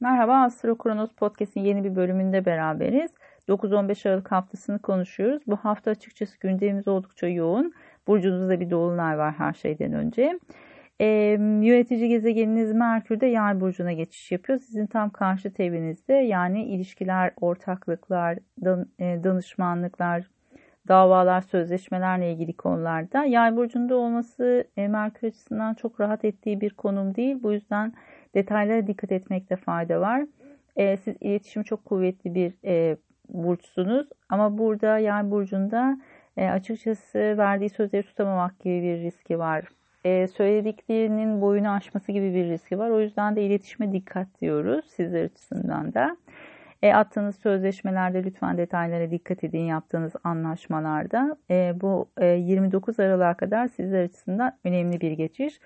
Merhaba Astro Kronos Podcast'in yeni bir bölümünde beraberiz. 9-15 Aralık haftasını konuşuyoruz. Bu hafta açıkçası gündemimiz oldukça yoğun. Burcunuzda bir dolunay var her şeyden önce. E, yönetici gezegeniniz Merkür de yay burcuna geçiş yapıyor. Sizin tam karşı evinizde yani ilişkiler, ortaklıklar, dan, e, danışmanlıklar, davalar, sözleşmelerle ilgili konularda. Yay burcunda olması e, Merkür açısından çok rahat ettiği bir konum değil. Bu yüzden detaylara dikkat etmekte fayda var. E, siz iletişim çok kuvvetli bir e, burçsunuz ama burada yay burcunda e, açıkçası verdiği sözleri tutamamak gibi bir riski var. E, söylediklerinin boyunu aşması gibi bir riski var. O yüzden de iletişime dikkat diyoruz sizler açısından da. E, attığınız sözleşmelerde lütfen detaylara dikkat edin yaptığınız anlaşmalarda. E, bu e, 29 Aralık'a kadar sizler açısından önemli bir geçiş.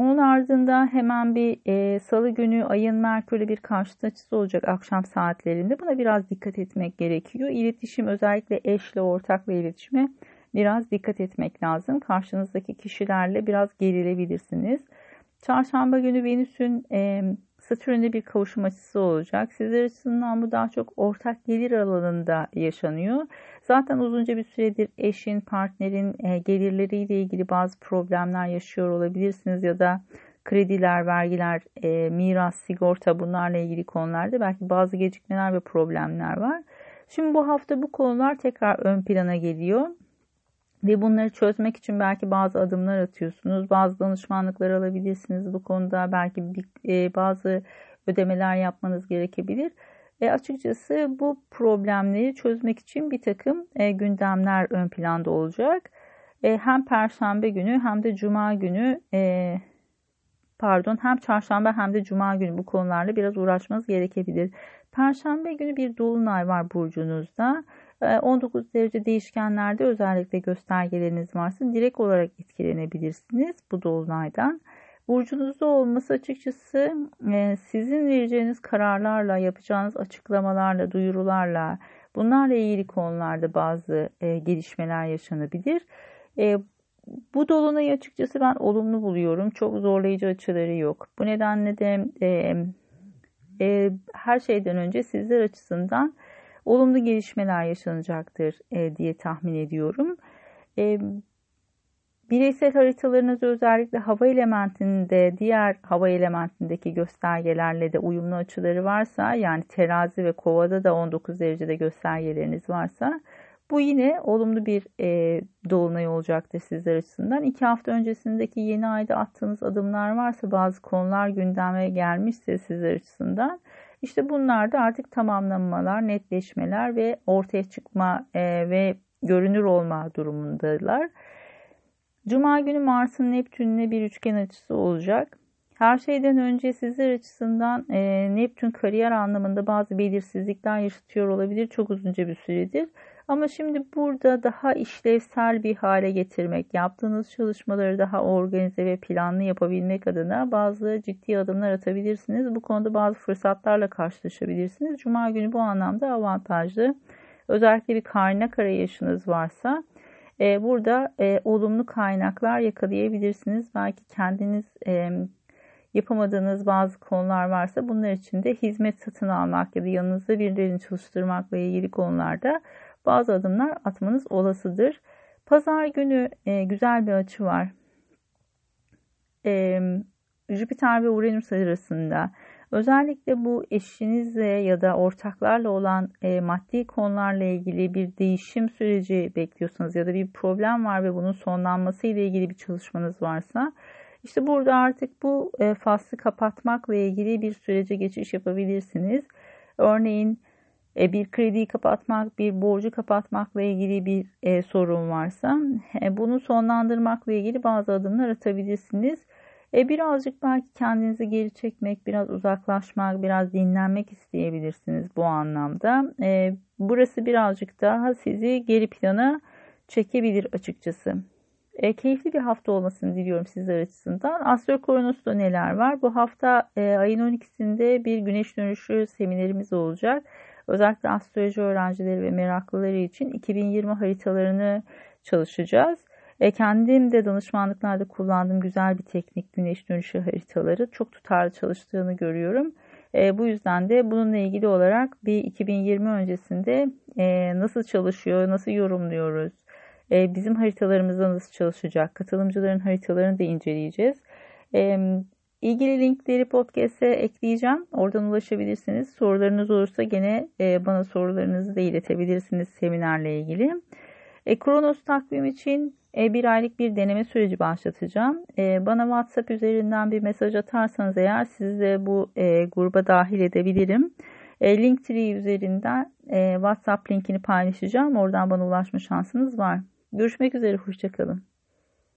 Onun ardında hemen bir e, salı günü ayın Merkür'le bir karşıt açısı olacak akşam saatlerinde. Buna biraz dikkat etmek gerekiyor. İletişim özellikle eşle, ortakla iletişime biraz dikkat etmek lazım. Karşınızdaki kişilerle biraz gerilebilirsiniz. Çarşamba günü Venüs'ün e, Satürn'de bir kavuşum açısı olacak. Sizler açısından bu daha çok ortak gelir alanında yaşanıyor. Zaten uzunca bir süredir eşin, partnerin e, gelirleriyle ilgili bazı problemler yaşıyor olabilirsiniz ya da krediler, vergiler, e, miras, sigorta bunlarla ilgili konularda belki bazı gecikmeler ve problemler var. Şimdi bu hafta bu konular tekrar ön plana geliyor. Ve bunları çözmek için belki bazı adımlar atıyorsunuz. Bazı danışmanlıklar alabilirsiniz bu konuda. Belki e, bazı ödemeler yapmanız gerekebilir. E, açıkçası bu problemleri çözmek için bir takım e, gündemler ön planda olacak. E, hem Perşembe günü hem de Cuma günü e, pardon hem Çarşamba hem de Cuma günü bu konularla biraz uğraşmanız gerekebilir. Perşembe günü bir dolunay var burcunuzda. 19 ee, derece değişkenlerde özellikle göstergeleriniz varsa direkt olarak etkilenebilirsiniz bu dolunaydan. Burcunuzda olması açıkçası e, sizin vereceğiniz kararlarla, yapacağınız açıklamalarla, duyurularla, bunlarla ilgili konularda bazı e, gelişmeler yaşanabilir. E, bu dolunayı açıkçası ben olumlu buluyorum. Çok zorlayıcı açıları yok. Bu nedenle de her şeyden önce sizler açısından olumlu gelişmeler yaşanacaktır diye tahmin ediyorum. Bireysel haritalarınız özellikle hava elementinde diğer hava elementindeki göstergelerle de uyumlu açıları varsa yani terazi ve kovada da 19 derecede göstergeleriniz varsa bu yine olumlu bir e, dolunay olacaktır sizler açısından. İki hafta öncesindeki yeni ayda attığınız adımlar varsa bazı konular gündeme gelmişse sizler açısından işte bunlar da artık tamamlanmalar, netleşmeler ve ortaya çıkma e, ve görünür olma durumundalar. Cuma günü Mars'ın Neptün'le bir üçgen açısı olacak. Her şeyden önce sizler açısından e, Neptün kariyer anlamında bazı belirsizlikler yaşatıyor olabilir çok uzunca bir süredir. Ama şimdi burada daha işlevsel bir hale getirmek, yaptığınız çalışmaları daha organize ve planlı yapabilmek adına bazı ciddi adımlar atabilirsiniz. Bu konuda bazı fırsatlarla karşılaşabilirsiniz. Cuma günü bu anlamda avantajlı. Özellikle bir kaynak arayışınız varsa e, burada e, olumlu kaynaklar yakalayabilirsiniz. Belki kendiniz e, yapamadığınız bazı konular varsa bunlar için de hizmet satın almak ya da yanınızda birilerini çalıştırmakla ilgili konularda bazı adımlar atmanız olasıdır. Pazar günü e, güzel bir açı var. E, Jüpiter ve Uranüs arasında özellikle bu eşinizle ya da ortaklarla olan e, maddi konularla ilgili bir değişim süreci bekliyorsanız ya da bir problem var ve bunun sonlanması ile ilgili bir çalışmanız varsa işte burada artık bu e, faslı kapatmakla ilgili bir sürece geçiş yapabilirsiniz. Örneğin e, bir krediyi kapatmak, bir borcu kapatmakla ilgili bir e, sorun varsa e, bunu sonlandırmakla ilgili bazı adımlar atabilirsiniz. E, birazcık belki kendinizi geri çekmek, biraz uzaklaşmak, biraz dinlenmek isteyebilirsiniz bu anlamda. E, burası birazcık daha sizi geri plana çekebilir açıkçası. E, keyifli bir hafta olmasını diliyorum sizler açısından. Astro Kronos'ta neler var? Bu hafta e, ayın 12'sinde bir güneş dönüşü seminerimiz olacak. Özellikle astroloji öğrencileri ve meraklıları için 2020 haritalarını çalışacağız. E, kendim de danışmanlıklarda kullandığım güzel bir teknik güneş dönüşü haritaları çok tutarlı çalıştığını görüyorum. E, bu yüzden de bununla ilgili olarak bir 2020 öncesinde e, nasıl çalışıyor, nasıl yorumluyoruz, e, bizim haritalarımızda nasıl çalışacak, katılımcıların haritalarını da inceleyeceğiz. E, ilgili linkleri podcast'e ekleyeceğim. Oradan ulaşabilirsiniz. Sorularınız olursa gene e, bana sorularınızı da iletebilirsiniz seminerle ilgili. E, Kronos takvim için e, bir aylık bir deneme süreci başlatacağım. E, bana WhatsApp üzerinden bir mesaj atarsanız eğer sizi de bu e, gruba dahil edebilirim. E, Linktree üzerinden e, WhatsApp linkini paylaşacağım. Oradan bana ulaşma şansınız var. Görüşmek üzere, hoşçakalın.